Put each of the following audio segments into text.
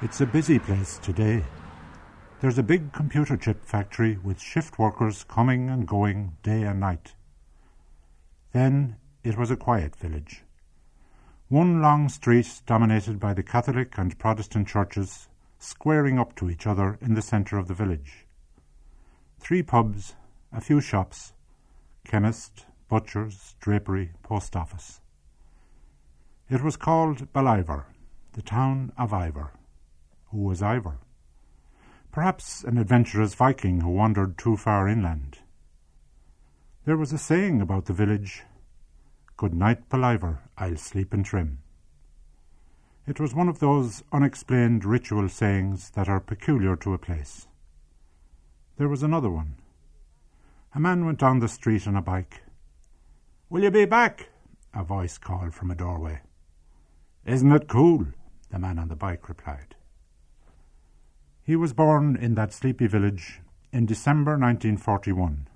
It's a busy place today. There's a big computer chip factory with shift workers coming and going day and night. Then it was a quiet village. One long street dominated by the Catholic and Protestant churches squaring up to each other in the centre of the village. Three pubs, a few shops, chemist, butchers, drapery, post office. It was called Ballivor, the town of Ivor. Who was Ivor? Perhaps an adventurous Viking who wandered too far inland. There was a saying about the village Good night, Ballivor, I'll sleep in trim. It was one of those unexplained ritual sayings that are peculiar to a place. There was another one. A man went down the street on a bike. Will you be back? A voice called from a doorway. Isn't it cool? The man on the bike replied. He was born in that sleepy village in December 1941,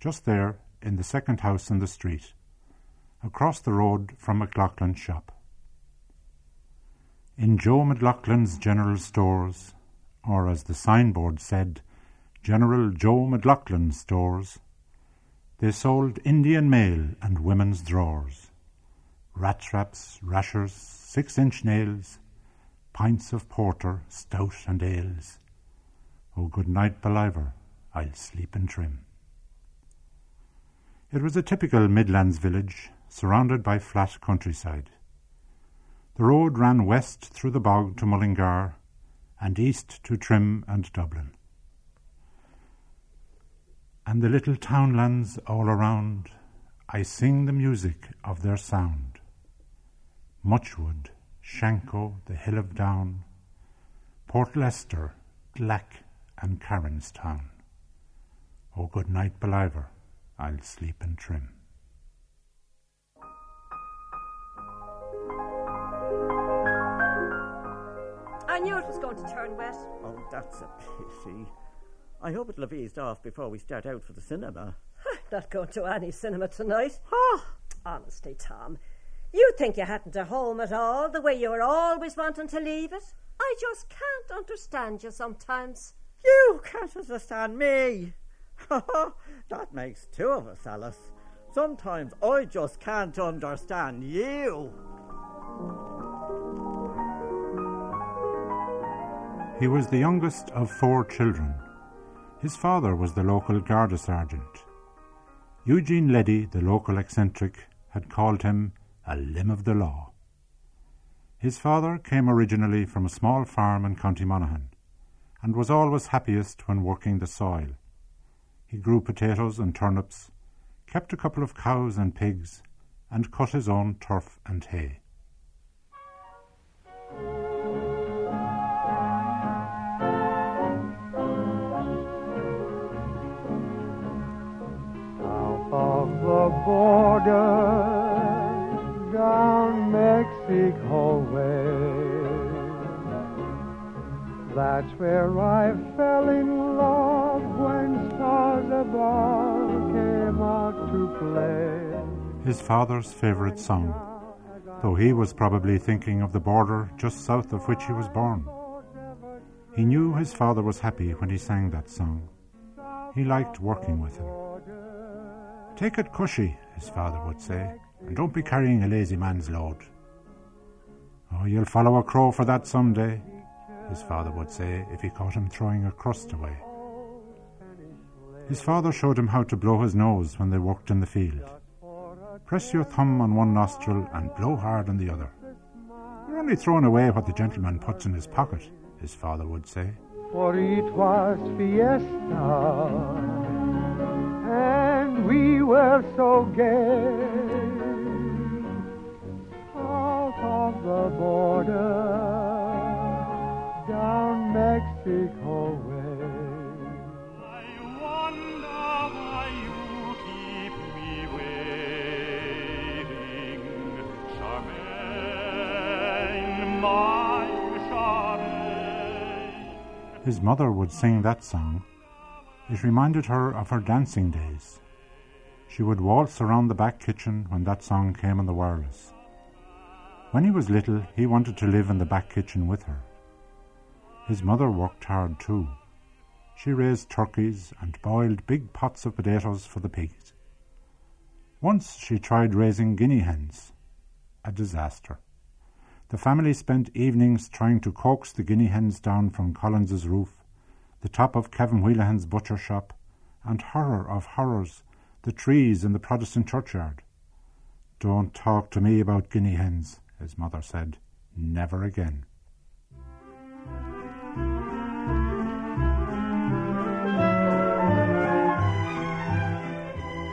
just there in the second house in the street, across the road from McLaughlin's shop. In Joe McLaughlin's General Stores, or as the signboard said, General Joe McLaughlin Stores, they sold Indian mail and women's drawers, rat traps, rashers, six inch nails, pints of porter, stout and ales. Oh, good night, Ballivor, I'll sleep in trim. It was a typical Midlands village, surrounded by flat countryside. The road ran west through the bog to Mullingar, and east to Trim and Dublin. And the little townlands all around, I sing the music of their sound. Muchwood, Shanko, the Hill of Down, Portlester, Glack, and Carronstown. Oh, good night, Ballivor, I'll sleep in trim. I knew it was going to turn wet. Oh, that's a pity. I hope it'll have eased off before we start out for the cinema. Not going to any cinema tonight. Ah, Honestly, Tom, you think you hadn't a home at all, the way you were always wanting to leave it? I just can't understand you sometimes. you can't understand me. that makes two of us, Alice. Sometimes I just can't understand you. He was the youngest of four children. His father was the local Garda sergeant. Eugene Leddy, the local eccentric, had called him a limb of the law. His father came originally from a small farm in County Monaghan and was always happiest when working the soil. He grew potatoes and turnips, kept a couple of cows and pigs, and cut his own turf and hay. South of the border, That's where I fell in love when stars above came out to play. His father's favourite song, though he was probably thinking of the border just south of which he was born. He knew his father was happy when he sang that song. He liked working with him. Take it cushy, his father would say, and don't be carrying a lazy man's load. Oh, you'll follow a crow for that some day, his father would say if he caught him throwing a crust away. His father showed him how to blow his nose when they worked in the field. Press your thumb on one nostril and blow hard on the other. You're only throwing away what the gentleman puts in his pocket, his father would say. For it was fiesta, and we were so gay. South of the border, down Mexico way. I wonder why you keep me waiting, Charmaine, my Charmaine. His mother would sing that song. It reminded her of her dancing days. She would waltz around the back kitchen when that song came on the wireless. When he was little, he wanted to live in the back kitchen with her. His mother worked hard too. She raised turkeys and boiled big pots of potatoes for the pigs. Once she tried raising guinea hens. A disaster. The family spent evenings trying to coax the guinea hens down from Collins's roof, the top of Kevin Wheelahan's butcher shop, and horror of horrors, the trees in the Protestant churchyard. Don't talk to me about guinea hens, his mother said. Never again.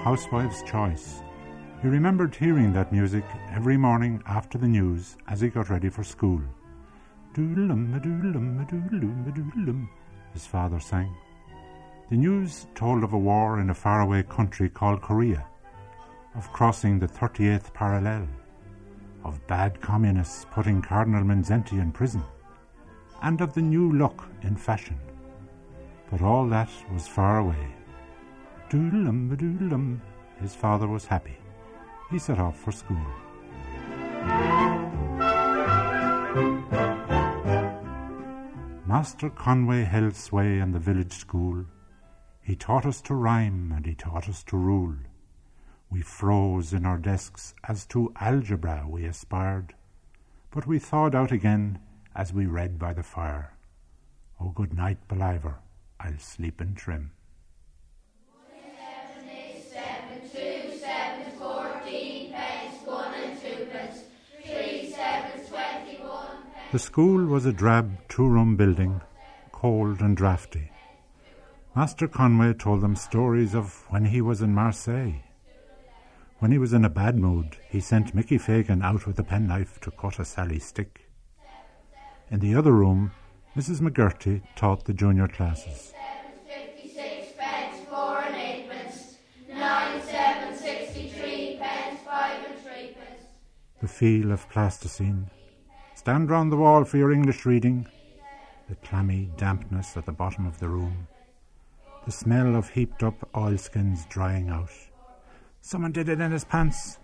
Housewife's Choice. He remembered hearing that music every morning after the news as he got ready for school. Doodlum, doodlum, doodlum, doodlum, his father sang. The news told of a war in a faraway country called Korea, of crossing the 38th parallel, of bad communists putting Cardinal Mindszenty in prison, and of the new look in fashion. But all that was far away. Doodlum, his father was happy he set off for school. Master Conway held sway in the village school. He taught us to rhyme and he taught us to rule. We froze in our desks as to algebra we aspired, but we thawed out again as we read by the fire. Oh, good night, Ballivor, I'll sleep in trim. The school was a drab two room building, cold and draughty. Master Conway told them stories of when he was in Marseille. When he was in a bad mood, he sent Mickey Fagan out with a penknife to cut a Sally stick. In the other room, Mrs. McGurty taught the junior classes. The feel of plasticine, Stand round the wall for your English reading. The clammy dampness at the bottom of the room. The smell of heaped up oilskins drying out. Someone did it in his pants.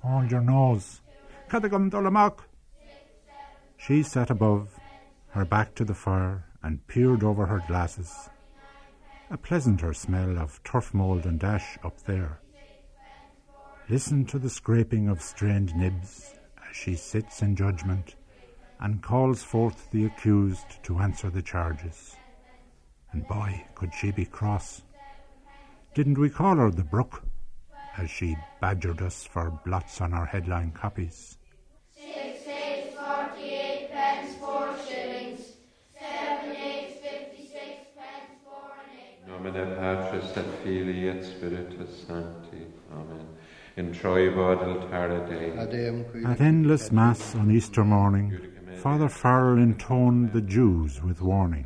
Hold your nose. Catagum Dolamak. She sat above, her back to the fire, and peered over her glasses. A pleasanter smell of turf mould and ash up there. Listen to the scraping of strained nibs as she sits in judgment and calls forth the accused to answer the charges. And boy, could she be cross. Didn't we call her the Brook, as she badgered us for blots on our headline copies? Six eight forty-eight pence, four shillings. Seven eight fifty-six pence, four and eight. Nomine Patris et Filii et Spiritus Sancti. Amen. Introibo ad altare Dei. At endless Mass on Easter morning, Father Farrell intoned the Jews with warning.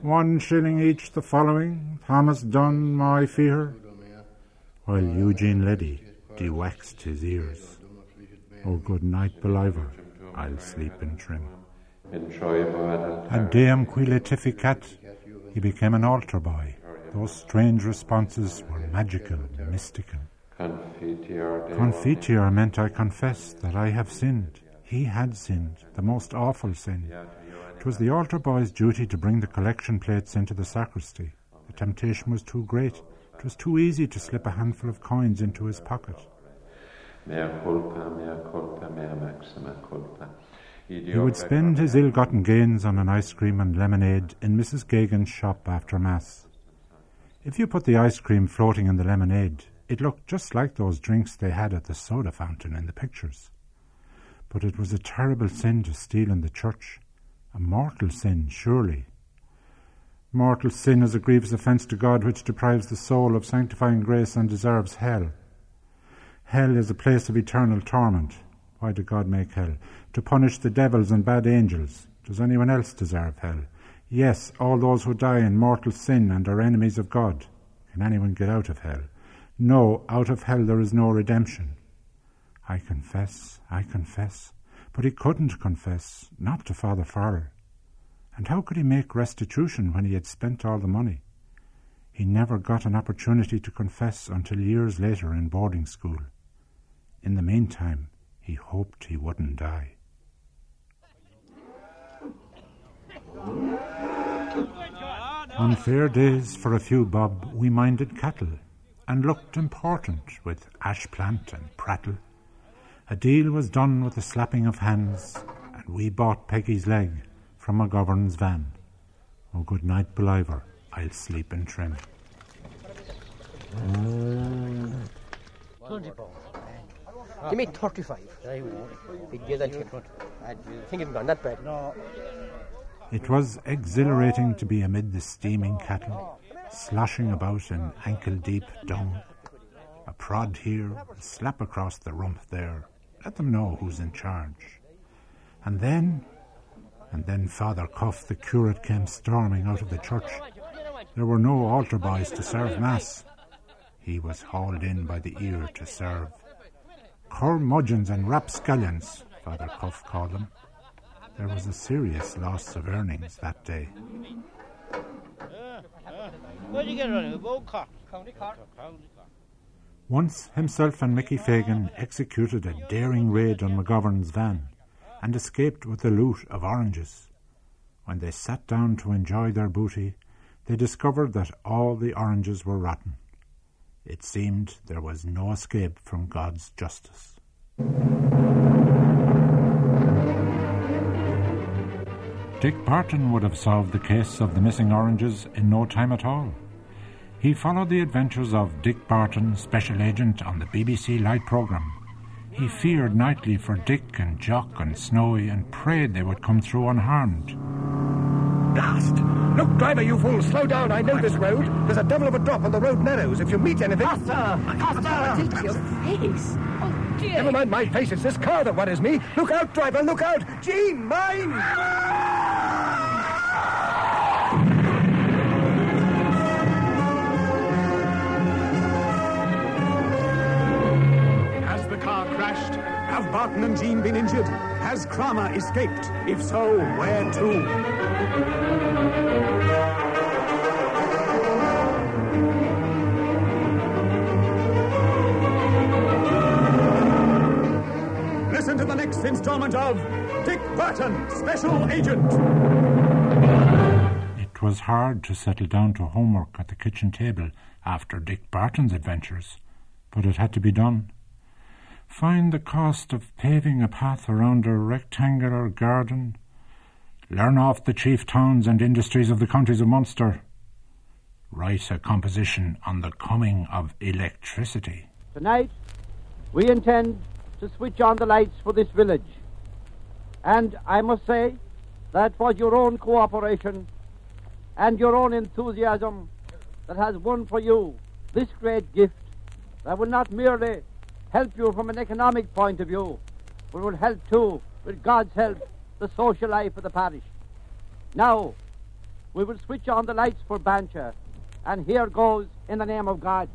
One shilling each the following, Thomas Dunn, my fear, while Eugene Leddy de-waxed his ears. Oh, good night, Ballivor, I'll sleep in trim. At Deum qui laetificat, he became an altar boy. Those strange responses were magical, mystical. Confiteor meant I confess that I have sinned. He had sinned, the most awful sin. It was the altar boy's duty to bring the collection plates into the sacristy. The temptation was too great. It was too easy to slip a handful of coins into his pocket. Mea culpa, mea culpa, mea maxima culpa. He would spend his ill gotten gains on an ice cream and lemonade in Mrs. Gagan's shop after Mass. If you put the ice cream floating in the lemonade, it looked just like those drinks they had at the soda fountain in the pictures. But it was a terrible sin to steal in the church. A mortal sin, surely. Mortal sin is a grievous offence to God which deprives the soul of sanctifying grace and deserves hell. Hell is a place of eternal torment. Why did God make hell? To punish the devils and bad angels. Does anyone else deserve hell? Yes, all those who die in mortal sin and are enemies of God. Can anyone get out of hell? No, out of hell there is no redemption. I confess, I confess. But he couldn't confess, not to Father Farrell. And how could he make restitution when he had spent all the money? He never got an opportunity to confess until years later in boarding school. In the meantime, he hoped he wouldn't die. On fair days for a few bob we minded cattle and looked important with ash plant and prattle. A deal was done with a slapping of hands, and we bought Peggy's leg from a McGovern's van. Oh, good night, Ballivor. I'll sleep in trim. Twenty pounds. Give me thirty-five. I won't. Big that you think it's gone that bad. No. It was exhilarating to be amid the steaming cattle, sloshing about in ankle deep dung. A prod here, a slap across the rump there. Let them know who's in charge. And then, and then Father Cuff, the curate, came storming out of the church. There were no altar boys to serve Mass. He was hauled in by the ear to serve. Curmudgeons and rapscallions, Father Cuff called them. There was a serious loss of earnings that day. Where'd you get running? About Cork. County Cork. Once himself and Mickey Fagan executed a daring raid on McGovern's van and escaped with the loot of oranges. When they sat down to enjoy their booty, they discovered that all the oranges were rotten. It seemed there was no escape from God's justice. Dick Barton would have solved the case of the missing oranges in no time at all. He followed the adventures of Dick Barton, special agent on the BBC Light programme. He feared nightly for Dick and Jock and Snowy and prayed they would come through unharmed. Blast! Look, driver, you fool, slow down. I know this road. There's a devil of a drop and the road narrows. If you meet anything. Costa! Costa! Take your face. Oh, dear. Never mind my face, it's this car that worries me. Look out, driver, look out! Jean, mine! Have Barton and Jean been injured? Has Kramer escaped? If so, where to? Listen to the next installment of Dick Barton, Special Agent. It was hard to settle down to homework at the kitchen table after Dick Barton's adventures, but it had to be done. Find the cost of paving a path around a rectangular garden. Learn off the chief towns and industries of the counties of Munster. Write a composition on the coming of electricity. Tonight, we intend to switch on the lights for this village. And I must say that was your own cooperation and your own enthusiasm that has won for you this great gift that will not merely help you from an economic point of view, but will help too, with God's help, the social life of the parish. Now, we will switch on the lights for Bancher, and here goes in the name of God.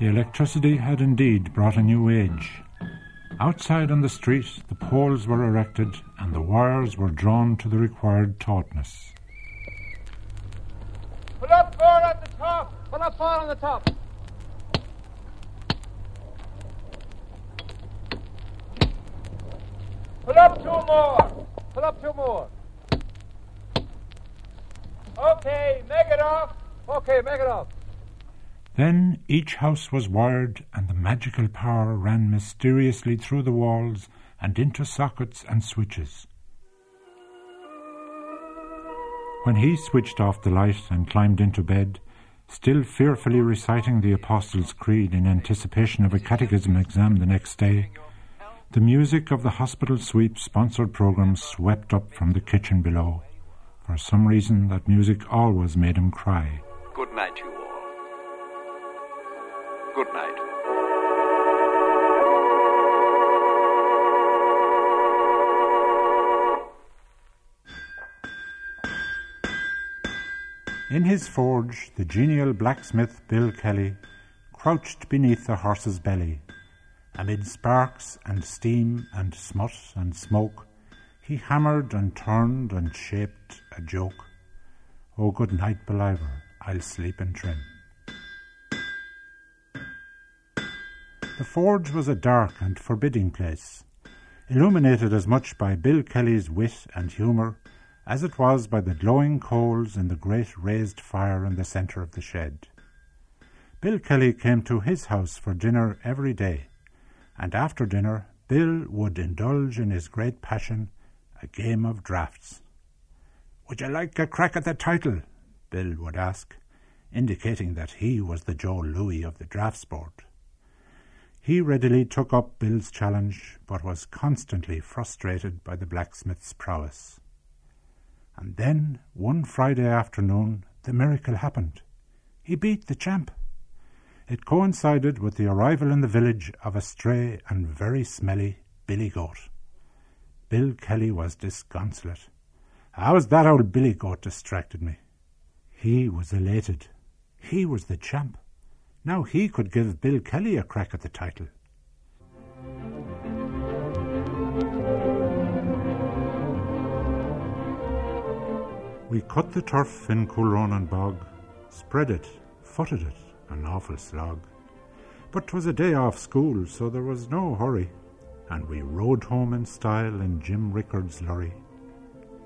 The electricity had indeed brought a new age. Outside on the street, the poles were erected and the wires were drawn to the required tautness. Pull up four at the top. Up four on the top. Pull up two more. Pull up two more. Okay, make it off. Okay, make it off. Then each house was wired, and the magical power ran mysteriously through the walls and into sockets and switches. When he switched off the light and climbed into bed, still fearfully reciting the Apostles' Creed in anticipation of a catechism exam the next day, the music of the hospital sweep sponsored program swept up from the kitchen below. For some reason, that music always made him cry. Good night, you all. Good night. In his forge, the genial blacksmith Bill Kelly crouched beneath the horse's belly. Amid sparks and steam and smut and smoke, he hammered and turned and shaped a joke. Oh, good night, Ballivor, I'll sleep in trim. The forge was a dark and forbidding place. illuminated as much by Bill Kelly's wit and humour as it was by the glowing coals in the great raised fire in the centre of the shed. Bill Kelly came to his house for dinner every day, and after dinner Bill would indulge in his great passion, a game of draughts. Would you like a crack at the title? Bill would ask, indicating that he was the Joe Louis of the draughts board. He readily took up Bill's challenge, but was constantly frustrated by the blacksmith's prowess. And then, one Friday afternoon, the miracle happened. He beat the champ. It coincided with the arrival in the village of a stray and very smelly billy goat. Bill Kelly was disconsolate. How's that old billy goat distracted me? He was elated. He was the champ. Now he could give Bill Kelly a crack at the title. We cut the turf in Coolronan bog, spread it, footed it, an awful slog. But 'twas a day off school, so there was no hurry, and we rode home in style in Jim Rickard's lorry.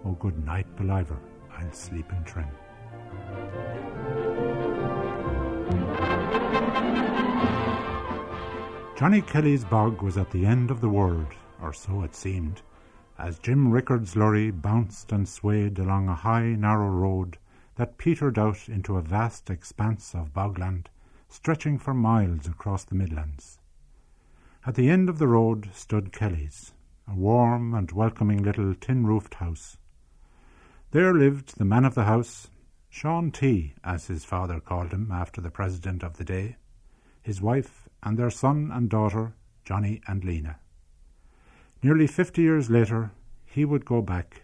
Oh, good night, Ballivor, I'll sleep in trim. Johnny Kelly's bog was at the end of the world, or so it seemed, as Jim Rickard's lorry bounced and swayed along a high, narrow road that petered out into a vast expanse of bogland, stretching for miles across the Midlands. At the end of the road stood Kelly's, a warm and welcoming little tin-roofed house. There lived the man of the house, Sean T., as his father called him after the president of the day, his wife, and their son and daughter, Johnny and Lena. Nearly fifty years later, he would go back,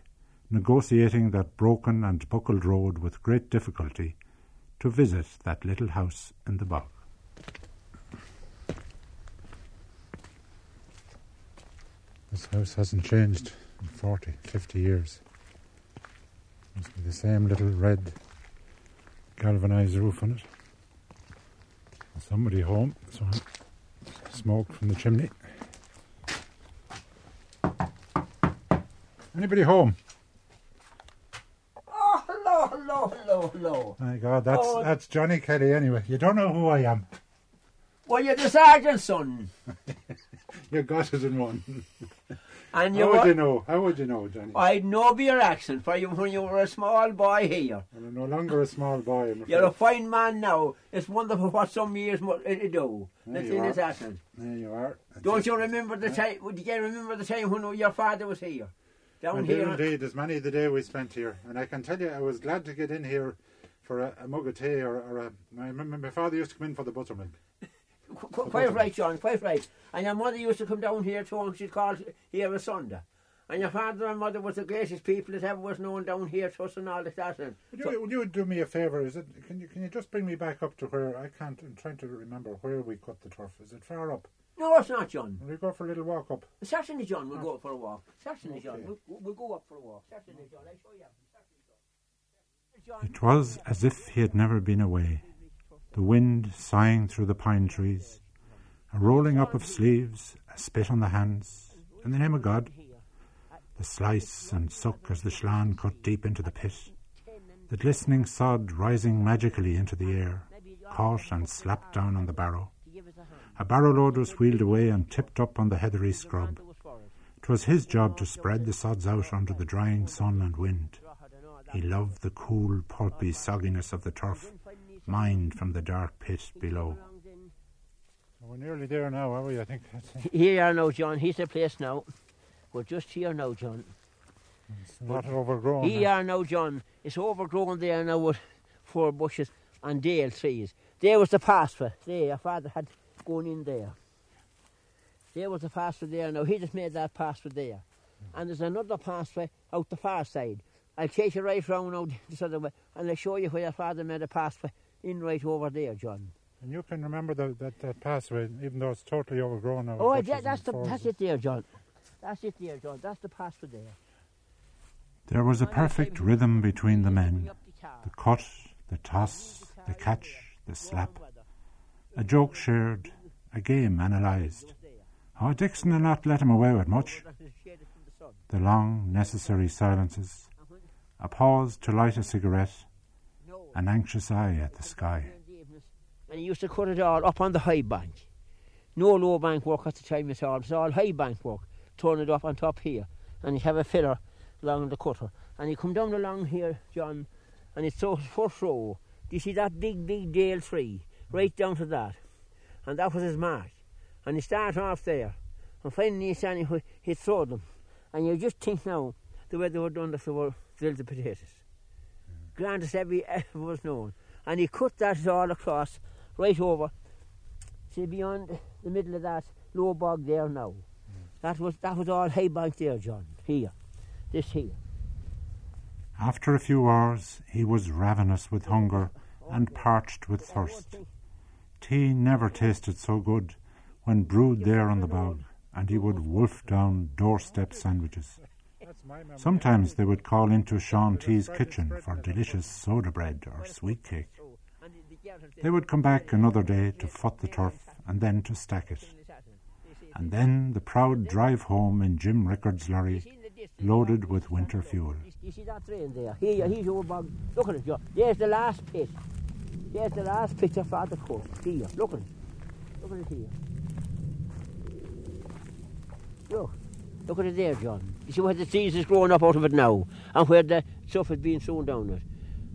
negotiating that broken and buckled road with great difficulty, to visit that little house in the bog. This house hasn't changed in 40, 50 years. Must be the same little red galvanized roof on it. Somebody home, smoke from the chimney. Anybody home? Oh, hello, hello, hello, hello. My God, that's Oh. that's Johnny Kelly anyway. You don't know who I am. Well, you're the sergeant's son. You got it in one. And you How would you know? How would you know, Johnny? I'd know by your accent for you when you were a small boy here. Well, I'm no longer a small boy. You're a fine man now. It's wonderful what some years mu- do. There Let's you see are. accent. There you are. Don't you remember the time? Did you remember the time when your father was here? Down I here. indeed. As many the day we spent here, and I can tell you, I was glad to get in here for a, a mug of tea or, or a. I remember my father used to come in for the buttermilk. Qu- qu- Quite right, John, quite right. And your mother used to come down here too, and she'd call here a Sunday. And your father and mother was the greatest people that ever was known down here to us and all that. that. And Would you, would you do me a favour? Is it? Can you can you just bring me back up to where I can't? I'm trying to remember where we cut the turf. Is it far up? No, it's not, John. Will we go for a little walk up? Certainly, John, we'll ah. go for a walk. Certainly, John, Okay. we'll, we'll go up for a walk. Certainly, John, I'll show you. It was as if he had never been away. The wind sighing through the pine trees, a rolling up of sleeves, a spit on the hands, in the name of God. The slice and suck as the sleán cut deep into the pit, the glistening sod rising magically into the air, caught and slapped down on the barrow. A barrow load was wheeled away and tipped up on the heathery scrub. 'Twas his job to spread the sods out under the drying sun and wind. He loved the cool, pulpy sogginess of the turf, mined from the dark pit below. We're nearly there now, are we? I think that's it. Here you are now, John. Here's the place now. We're just here now, John. It's not overgrown. Here you now. are now, John. It's overgrown there now with four bushes and dale trees. There was the pathway. There, your father had gone in there. There was a pathway there now. He just made that pathway there. And there's another pathway out the far side. I'll take you right round out this other way and I'll show you where your father made a pathway in right over there, John. And you can remember the, that, that passway, even though it's totally overgrown now. Oh, yeah, that's the that's it there, John. That's it there, John. That's the pathway there. There was a perfect rhythm between the men the cut, the toss, the catch, the slap. A joke shared, a game analysed. Oh, Dixon will not let him away with much. The long, necessary silences, a pause to light a cigarette, an anxious eye at the sky. And he used to cut it all up on the high bank. No low bank work at the time at all. It was all high bank work. Turn it up on top here. And he'd have a filler along the cutter. And he'd come down along here, John, and it's so first row. Do you see that big, big Dale tree? Right down to that. And that was his mark. And he started off there. And finally he said he- he'd throw them. And you just think now, the way they were done, that they were drilled the potatoes. Hmm. Grandest every ever was known. And he cut that all across, right over. See beyond the middle of that low bog there now. Hmm. That was that was all hay bank there, John. Here. This here. After a few hours, he was ravenous with hunger and parched with thirst. Tea never tasted so good when brewed there on the bog, and he would wolf down doorstep sandwiches. Sometimes they would call into Sean T's kitchen for delicious soda bread or sweet cake. They would come back another day to foot the turf and then to stack it. And then the proud drive home in Jim Rickard's lorry, loaded with winter fuel. You see that drain there? Here, here's your bog. Look at it, John. There's the last pit. There's the last picture of Father Court. Here, look at it. Look at it here. Look. Look at it there, John. You see where the trees is growing up out of it now, and where the stuff is being sown down it.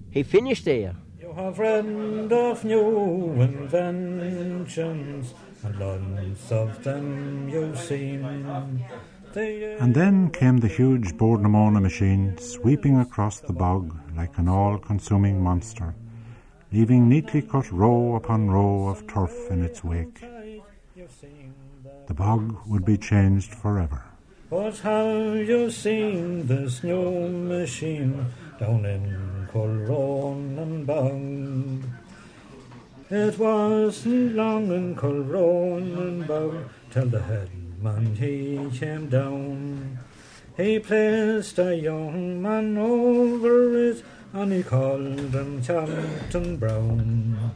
He finished there. You have read of new inventions, and lots of them you've seen. And then came the huge Bord na Móna machine sweeping across the bog like an all consuming monster, leaving neatly cut row upon row of turf in its wake. The bog would be changed forever. But have you seen this new machine down in Coolronan Bog? It wasn't long in Coolronan Bog till the headman he came down. He placed a young man over it and he called him Captain Brown.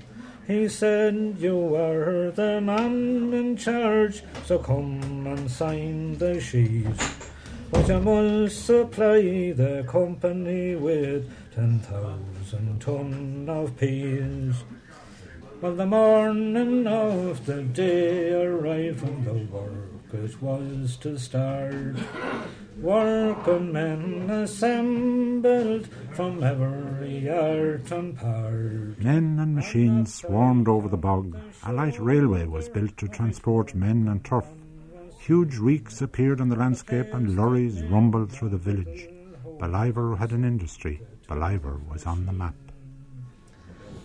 He said, You are the man in charge, so come and sign the sheet. But you must supply the company with ten thousand ton of peas. Well, the morning of the day arrived when the work it was to start. Working men assembled from every art and part. Men and machines swarmed over the bog. A light railway was built to transport men and turf. Huge reeks appeared on the landscape and lorries rumbled through the village. Ballivor had an industry. Ballivor was on the map.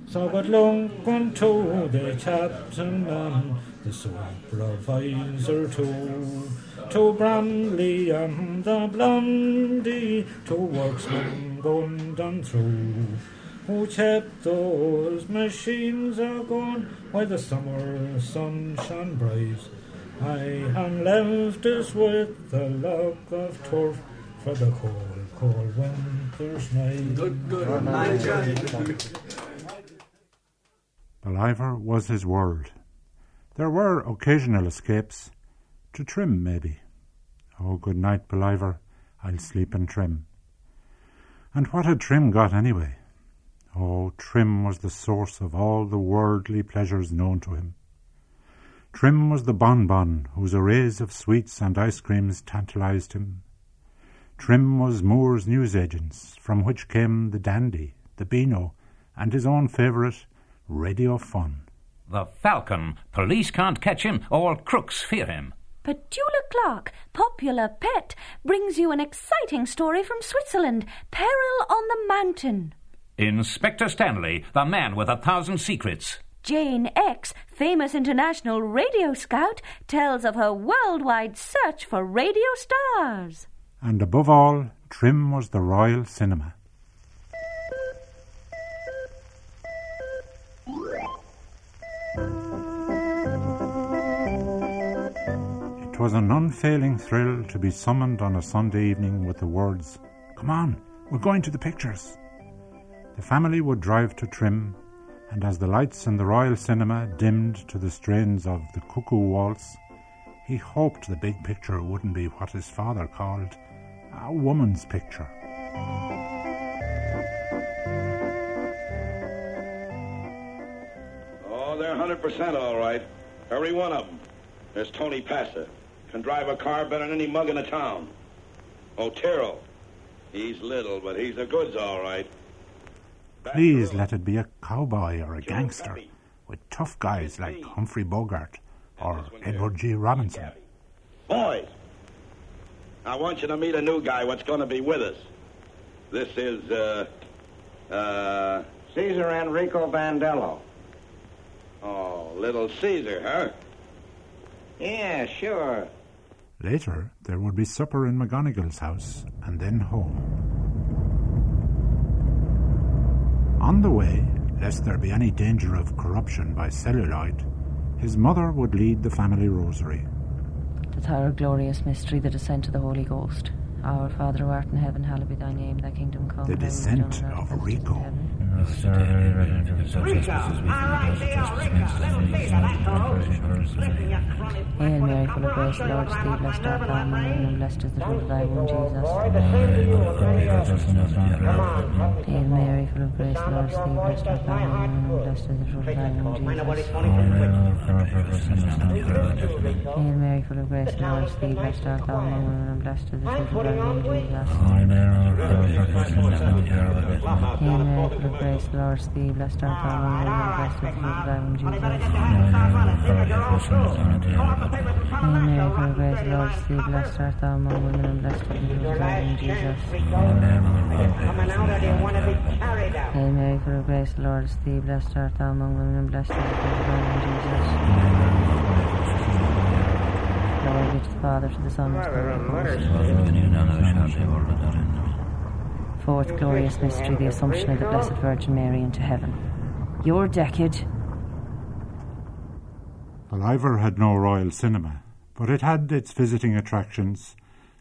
So good luck unto the captain and the supervisor too. To Bramley and the Blondie, to worksmen gone down through. Who kept those machines a going while the summer sun shone bright. I am left us with the luck of turf for the cold, cold winter's night. Good, good. Ballivor was his world. There were occasional escapes. To Trim, maybe. Oh, good night, Ballivor. I'll sleep in Trim. And what had Trim got anyway? Oh, Trim was the source of all the worldly pleasures known to him. Trim was the bonbon whose arrays of sweets and ice creams tantalized him. Trim was Moore's newsagents, from which came the Dandy, the Beano, and his own favourite, Radio Fun. The Falcon. Police can't catch him. All crooks fear him. Petula Clark, popular pet, brings you an exciting story from Switzerland Peril on the Mountain. Inspector Stanley, the man with a thousand secrets. Jane X, famous international radio scout, tells of her worldwide search for radio stars. And above all, Trim was the Royal Cinema. Was an unfailing thrill to be summoned on a Sunday evening with the words, Come on, we're going to the pictures. The family would drive to Trim, and as the lights in the Royal Cinema dimmed to the strains of the Cuckoo Waltz, He hoped the big picture wouldn't be what his father called a woman's picture. Oh, they're 100% all right. Every one of them. There's Tony Passa. Can drive a car better than any mug in the town. Oh, Tyrrell. He's little, but he's the goods all right. Please let it be a cowboy or a gangster with tough guys like Humphrey Bogart or Edward G. Robinson. Boys, I want you to meet a new guy what's going to be with us. This is, uh, uh... Caesar Enrico Bandello. Oh, little Caesar, huh? Yeah, sure. Later, there would be supper in McGonagall's house and then home. On the way, lest there be any danger of corruption by celluloid, his mother would lead the family rosary. The third glorious mystery, the descent of the Holy Ghost. Our Father who art in heaven, hallowed be thy name, thy kingdom come. The descent of Rico. Hail Mary, full of grace, the Lord is thee, blessed art thou among women, and blessed is the fruit of thy womb, Jesus. Hail Mary, full of grace, the Lord is thee, blessed art thou among women, and blessed is the fruit of thy womb, Jesus. Hail Mary, full of grace, the Lord is thee, blessed art thou among women, and blessed is the fruit of thy womb, Jesus. Hail Mary, full of grace, the Lord is thee, blessed art thou among women, and blessed is the fruit of thy womb, Jesus. Hail Mary, full of grace, the Lord is thee, blessed art thou among women, and blessed is the fruit of thy womb, Jesus. Hail Mary, full of grace, the Lord is thee, blessed art thou among women, and blessed is the fruit of thy womb, Jesus. Glory be to the Father, to the Son, and to the Holy Ghost. Fourth glorious mystery, the Assumption of the Blessed Virgin Mary into heaven. Your decade. Ballivor had no royal cinema, but it had its visiting attractions,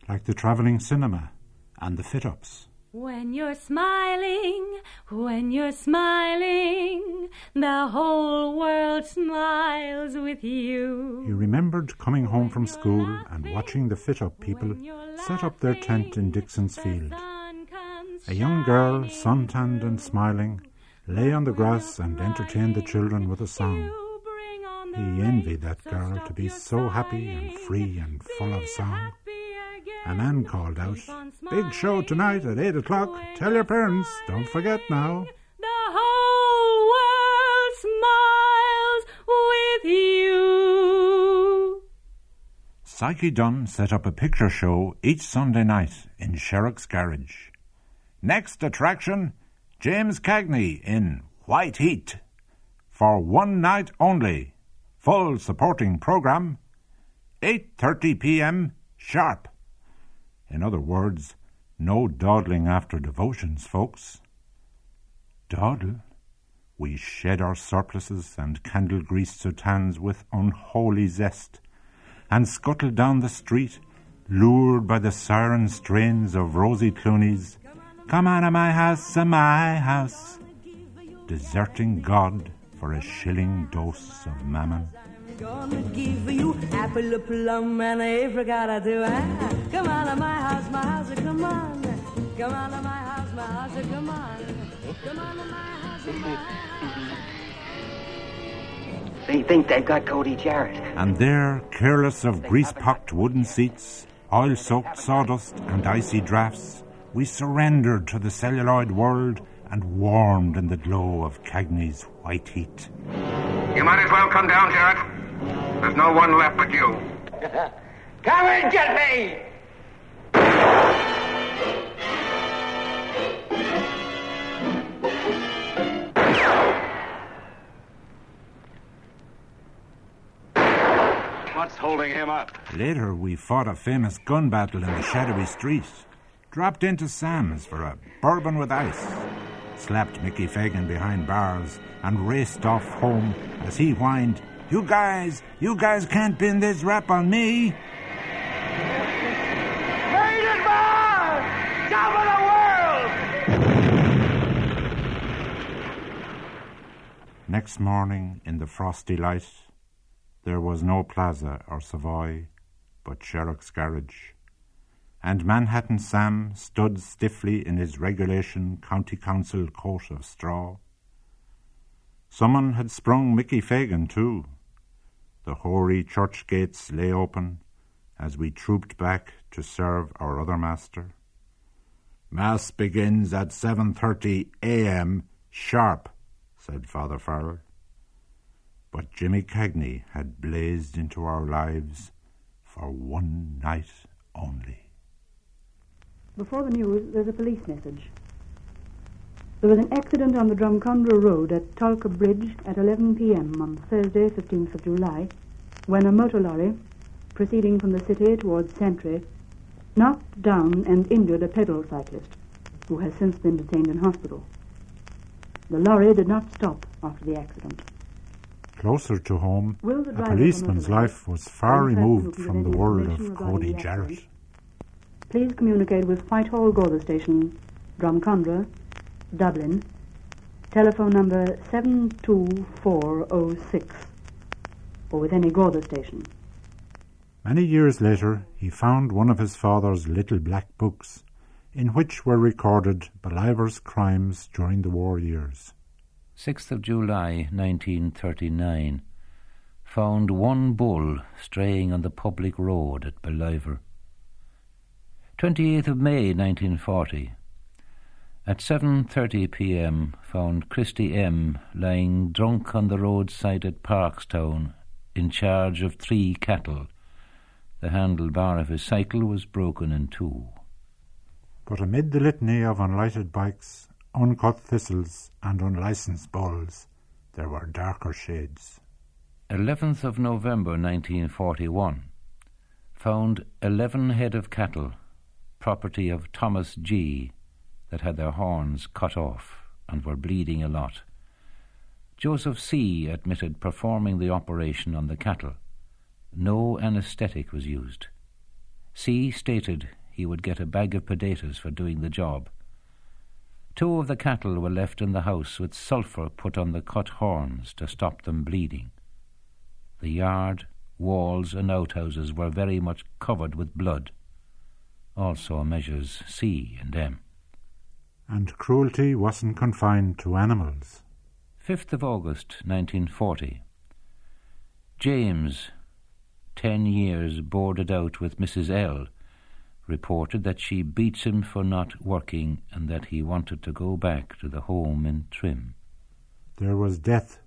like the travelling cinema and the fit-ups. When you're smiling, when you're smiling, the whole world smiles with you. He remembered coming home from school and watching the fit-up people set up their tent in Dixon's Field. A young girl, suntanned and smiling, lay on the grass and entertained the children with a song. He envied that girl to be so happy and free and full of song. A man called out, Big show tonight at eight o'clock. Tell your parents, don't forget now. The whole world smiles with you. Psyche Dunn set up a picture show each Sunday night in Sherrock's garage. Next attraction, James Cagney in White Heat. For one night only. Full supporting program. 8:30 p.m. sharp. In other words, no dawdling after devotions, folks. Dawdle? We shed our surplices and candle greased soutanes with unholy zest, and scuttle down the street, lured by the siren strains of Rosie Clooney's Come on to my house, to my house, deserting God for a shilling dose of mammon. Gonna give you apple, a plum, and a apricot or two. Ah, come on to my house, my house, come on. Come on to my house, my house, come on. Come on to my house, my house. They think they've got Cody Jarrett. And there, careless of grease-pocked wooden seats, oil-soaked sawdust, and icy draughts, we surrendered to the celluloid world and warmed in the glow of Cagney's white heat. You might as well come down, Jarrett. There's no one left but you. Come and get me! What's holding him up? Later, we fought a famous gun battle in the shadowy street, dropped into Sam's for a bourbon with ice, slapped Mickey Fagan behind bars, and raced off home as he whined, You guys, you guys can't pin this rap on me. Top of Next morning, in the frosty light, there was no Plaza or Savoy but Sherrock's garage. And Manhattan Sam stood stiffly in his regulation county council coat of straw. Someone had sprung Mickey Fagan, too. The hoary church gates lay open as we trooped back to serve our other master. Mass begins at 7.30 a.m. sharp, said Father Farrell. But Jimmy Cagney had blazed into our lives for one night only. Before the news, there's a police message. There was an accident on the Drumcondra Road at Tolka Bridge at 11 p.m. on Thursday, 15th of July, when a motor lorry, proceeding from the city towards Santry, knocked down and injured a pedal cyclist, who has since been detained in hospital. The lorry did not stop after the accident. Closer to home, the a policeman's life was far removed from the world of Cody Jarrett. Accident, Please communicate with Whitehall Garda Station, Drumcondra, Dublin. Telephone number 72406. Or with any Garda station. Many years later, he found one of his father's little black books, in which were recorded Ballivor's crimes during the war years. 6th of July 1939 found one bull straying on the public road at Ballivor. 28th of May 1940 at 7:30 p.m. found Christy M lying drunk on the roadside at Parkstown in charge of three cattle. The handlebar of his cycle was broken in two. But amid the litany of unlighted bikes, uncut thistles, and unlicensed bulls, there were darker shades. 11th of November 1941 found 11 head of cattle, property of Thomas G, that had their horns cut off and were bleeding a lot. Joseph C admitted performing the operation on the cattle. No anesthetic was used. C stated he would get a bag of potatoes for doing the job. Two of the cattle were left in the house with sulphur put on the cut horns to stop them bleeding. The yard, walls, and outhouses were very much covered with blood. Also measures C and M. And cruelty wasn't confined to animals. 5th of August 1940. James, ten years boarded out with Mrs. L, reported that she beats him for not working and that he wanted to go back to the home in Trim. There was death,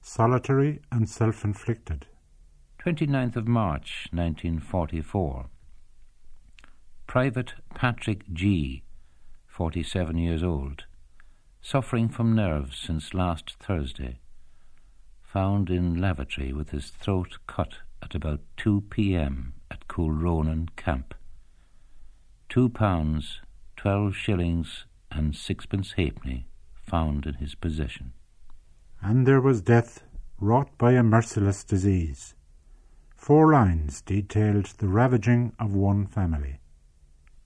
solitary and self inflicted. 29th of March 1944. Private Patrick G, 47 years old, suffering from nerves since last Thursday, found in lavatory with his throat cut at about 2 p.m. at Coolronan Camp. Two pounds, twelve shillings, and sixpence halfpenny found in his possession. And there was death wrought by a merciless disease. Four lines detailed the ravaging of one family.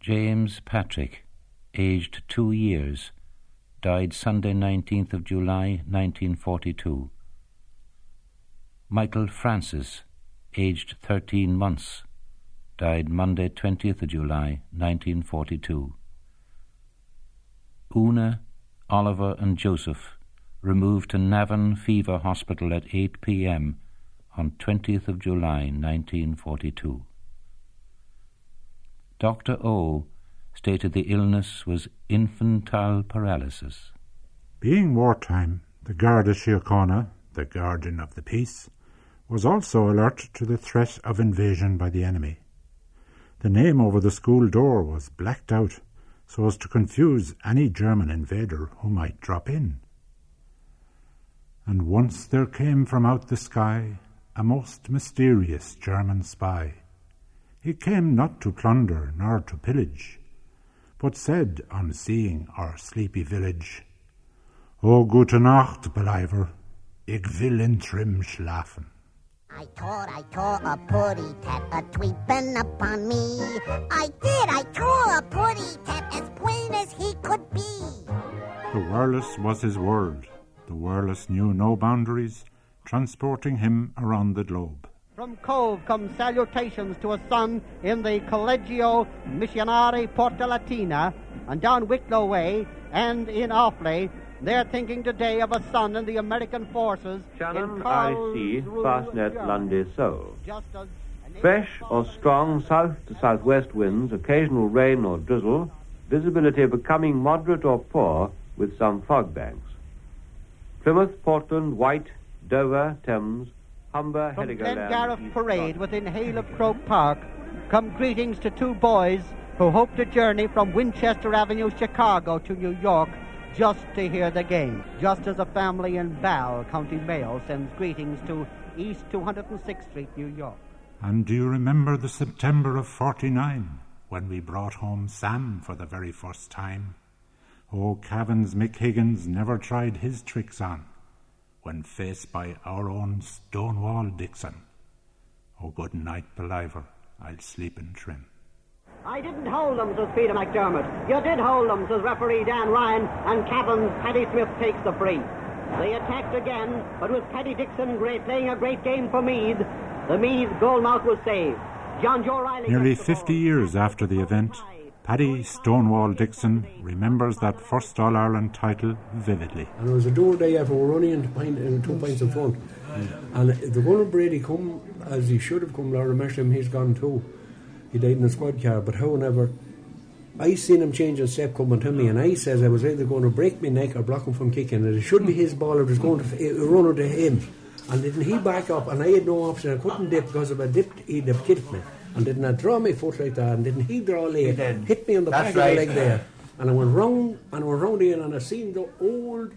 James Patrick, aged two years, died Sunday 19th of July 1942. Michael Francis, aged 13 months, died Monday 20th of July 1942. Una, Oliver and Joseph removed to Navan Fever Hospital at 8 p.m. on 20th of July 1942. Dr. O stated the illness was infantile paralysis. Being wartime, the Garda Síochána, the guardian of the peace, was also alert to the threat of invasion by the enemy. The name over the school door was blacked out so as to confuse any German invader who might drop in. And once there came from out the sky a most mysterious German spy. He came not to plunder nor to pillage, but said on seeing our sleepy village, O gute Nacht, Ballivor, ich will in Trim schlafen. I thought I saw a putty tat a tweeping upon me. I did, I saw a putty tat as plain as he could be. The wireless was his world. The wireless knew no boundaries, transporting him around the globe. From Cobh come salutations to a son in the Collegio Missionari Porta Latina, and down Wicklow Way and in Offaly, they're thinking today of a son in the American forces Shannon, I see Fastnet Lundy so. Just as Fresh or strong south to southwest winds, occasional rain or drizzle, visibility becoming moderate or poor with some fog banks. Plymouth, Portland, Wight, Dover, Thames, Humber, From Heligoland. Glengarriff Parade within hail of Croke Park come greetings to two boys who hope to journey from Winchester Avenue, Chicago to New York just to hear the game. Just as a family in Ball, County Mayo, sends greetings to East 206th Street, New York. And do you remember the September of 49 when we brought home Sam for the very first time? Oh, Cavan's Mick Higgins never tried his tricks on when faced by our own Stonewall Dixon. Oh, good night, Ballivor. I'll sleep in trim. I didn't hold them, says Peter McDermott. You did hold them, says referee Dan Ryan, and Cavan's Paddy Smith takes the free. They attacked again, but with Paddy Dixon great, playing a great game for Meath, the Meath goalmouth was saved. John Joe Riley. Nearly 50 years after the event, Paddy Stonewall Dixon remembers that first All Ireland title vividly. And it was a door day after we were running into pint, uh, two pints in front. And the Gunner Brady come as he should have come, Laura Meshlem, he's gone too. He died in a squad car, but how however, I seen him change a step coming to me, and I says I was either going to break my neck or block him from kicking, and it should be his ball, it was going to f- run into him. And didn't he back up, and I had no option, I couldn't dip because if I dipped, he'd have kicked me. And didn't I draw my foot like that, and didn't he draw a late, hit me on the That's back right. of the leg there. And I went round, and I went round in, and I seen the old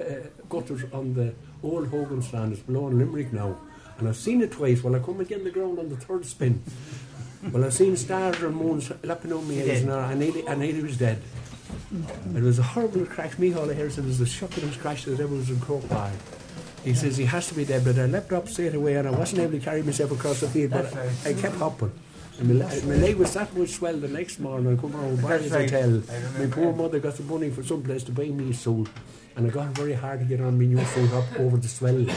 uh, gutters on the old Hogan stand. It's below in Limerick now. And I've seen it twice. Well, I come again the ground on the third spin. well, I've seen stars and moons lapping on me eyes, and I nearly, I nearly was dead. It was a horrible crash. Michal here said it was the shockingest crash that ever was in Croke Park. He says he has to be dead, but I leapt up straight away and I wasn't able to carry myself across the field, but That's I, I kept hopping. And my, le- my leg was that much swelled the next morning. I come home by That's the hotel. I remember My poor that. mother got the money for some place to buy me a suit, and I got very hard to get on my new suit up over the swell leg.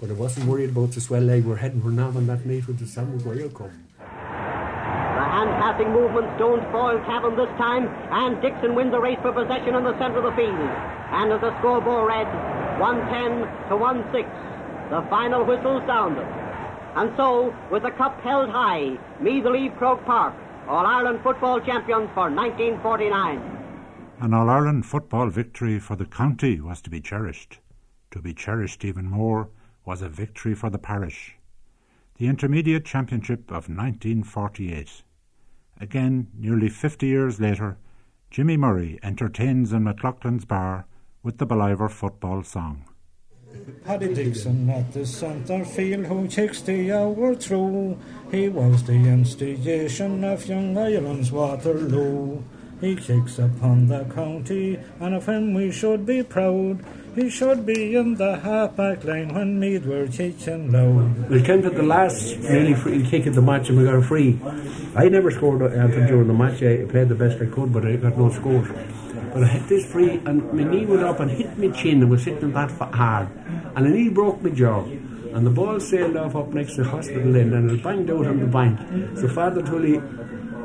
But I wasn't worried about the swell leg. We're heading for Navan that night with the Sam Maguire Cup. The hand passing movements don't foil Cavan this time, and Dixon wins the race for possession in the centre of the field. And as the scoreboard read, 110 to 1 6, the final whistle sounded. And so, with the cup held high, Meath leave Croke Park, All Ireland football champions for 1949. An All Ireland football victory for the county was to be cherished. To be cherished even more was a victory for the parish. The Intermediate Championship of 1948. Again, nearly 50 years later, Jimmy Murray entertains in McLaughlin's bar with the Ballivor football song. Paddy Dixon at the centre field who kicks the hour through. He was the instigation of young Ireland's Waterloo. He kicks upon the county, and of him we should be proud. He should be in the half-back line when Meath were kicking low. We came to the last really free kick of the match and we got a free. I never scored uh, during the match. I played the best I could, but I got no scores. But I hit this free and my knee went up and hit my chin and was hitting that hard. And the knee broke my jaw. And the ball sailed off up next to the hospital end and it banged out on the bank. So Father Tully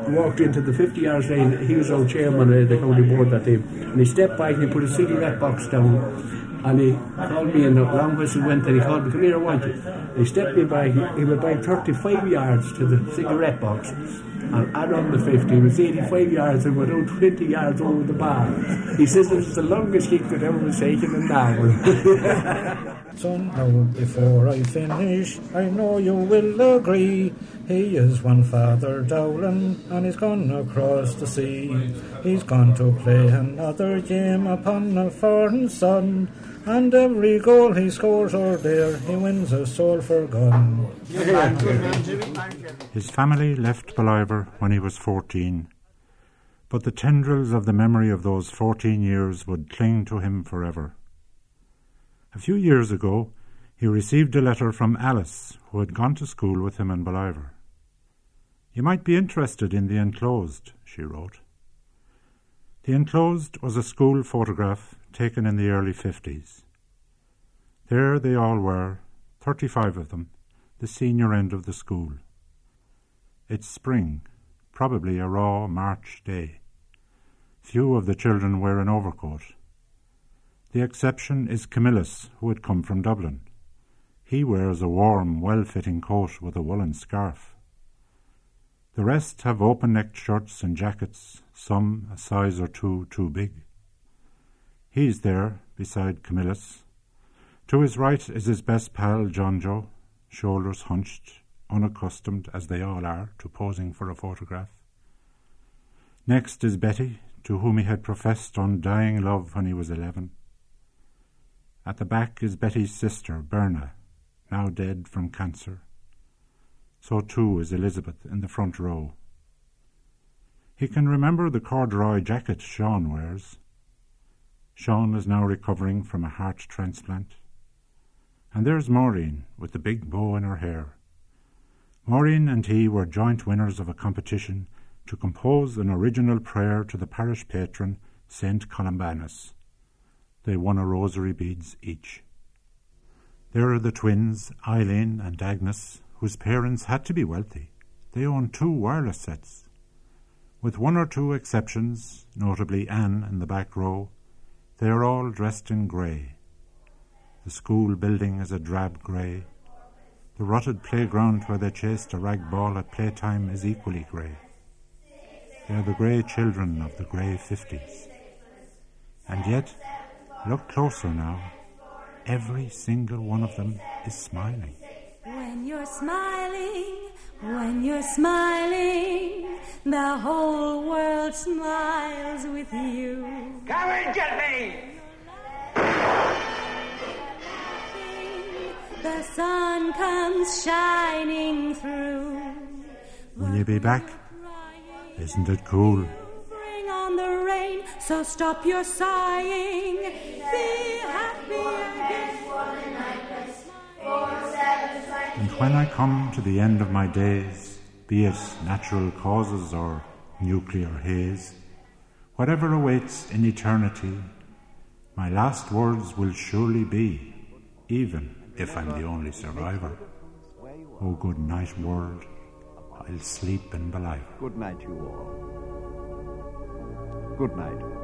walked into the 50 yards line. He was our chairman of the county board that day. And he stepped back and he put a cigarette box down. And he called me and the long whistle went and he called me, come here, I want you. And he stepped me back, he, went back 35 yards to the cigarette box. And on the 50, it was 85 yards and went out 20 yards over the bar. He says this is the longest kick that ever was taken in Darwin. Son, now before I finish, I know you will agree. He is one Father Dowling, and he's gone across the sea. He's gone to play another game upon a foreign sun, and every goal he scores or there, he wins a soul for gun. His family left Ballivor when he was 14, but the tendrils of the memory of those 14 years would cling to him forever. A few years ago, he received a letter from Alice, who had gone to school with him in Ballivor. You might be interested in the enclosed, she wrote. The enclosed was a school photograph taken in the early 50s. There they all were, 35 of them, the senior end of the school. It's spring, probably a raw March day. Few of the children wear an overcoat. The exception is Camillus, who had come from Dublin. He wears a warm, well fitting coat with a woolen scarf. The rest have open necked shirts and jackets, some a size or two too big. He's there beside Camillus. To his right is his best pal, John Joe, shoulders hunched, unaccustomed as they all are to posing for a photograph. Next is Betty, to whom he had professed undying love when he was eleven. At the back is Betty's sister, Berna, now dead from cancer. So too is Elizabeth in the front row. He can remember the corduroy jacket Sean wears. Sean is now recovering from a heart transplant. And there's Maureen with the big bow in her hair. Maureen and he were joint winners of a competition to compose an original prayer to the parish patron, Saint Columbanus. They won a rosary beads each. There are the twins, Eileen and Agnes, whose parents had to be wealthy. They own two wireless sets. With one or two exceptions, notably Anne in the back row, they are all dressed in grey. The school building is a drab grey. The rotted playground where they chased a rag ball at playtime is equally grey. They are the grey children of the grey fifties. And yet, look closer now. Every single one of them is smiling. When you're smiling, when you're smiling, the whole world smiles with you. Come and get me! The sun comes shining through. Will you be back? Isn't it cool? Bring on the rain, so stop your sighing. Be happy again. And when I come to the end of my days, be it natural causes or nuclear haze, whatever awaits in eternity, my last words will surely be, even if I'm the only survivor. Oh, good night, world. I'll sleep in Ballivor. Good night, you all. Good night.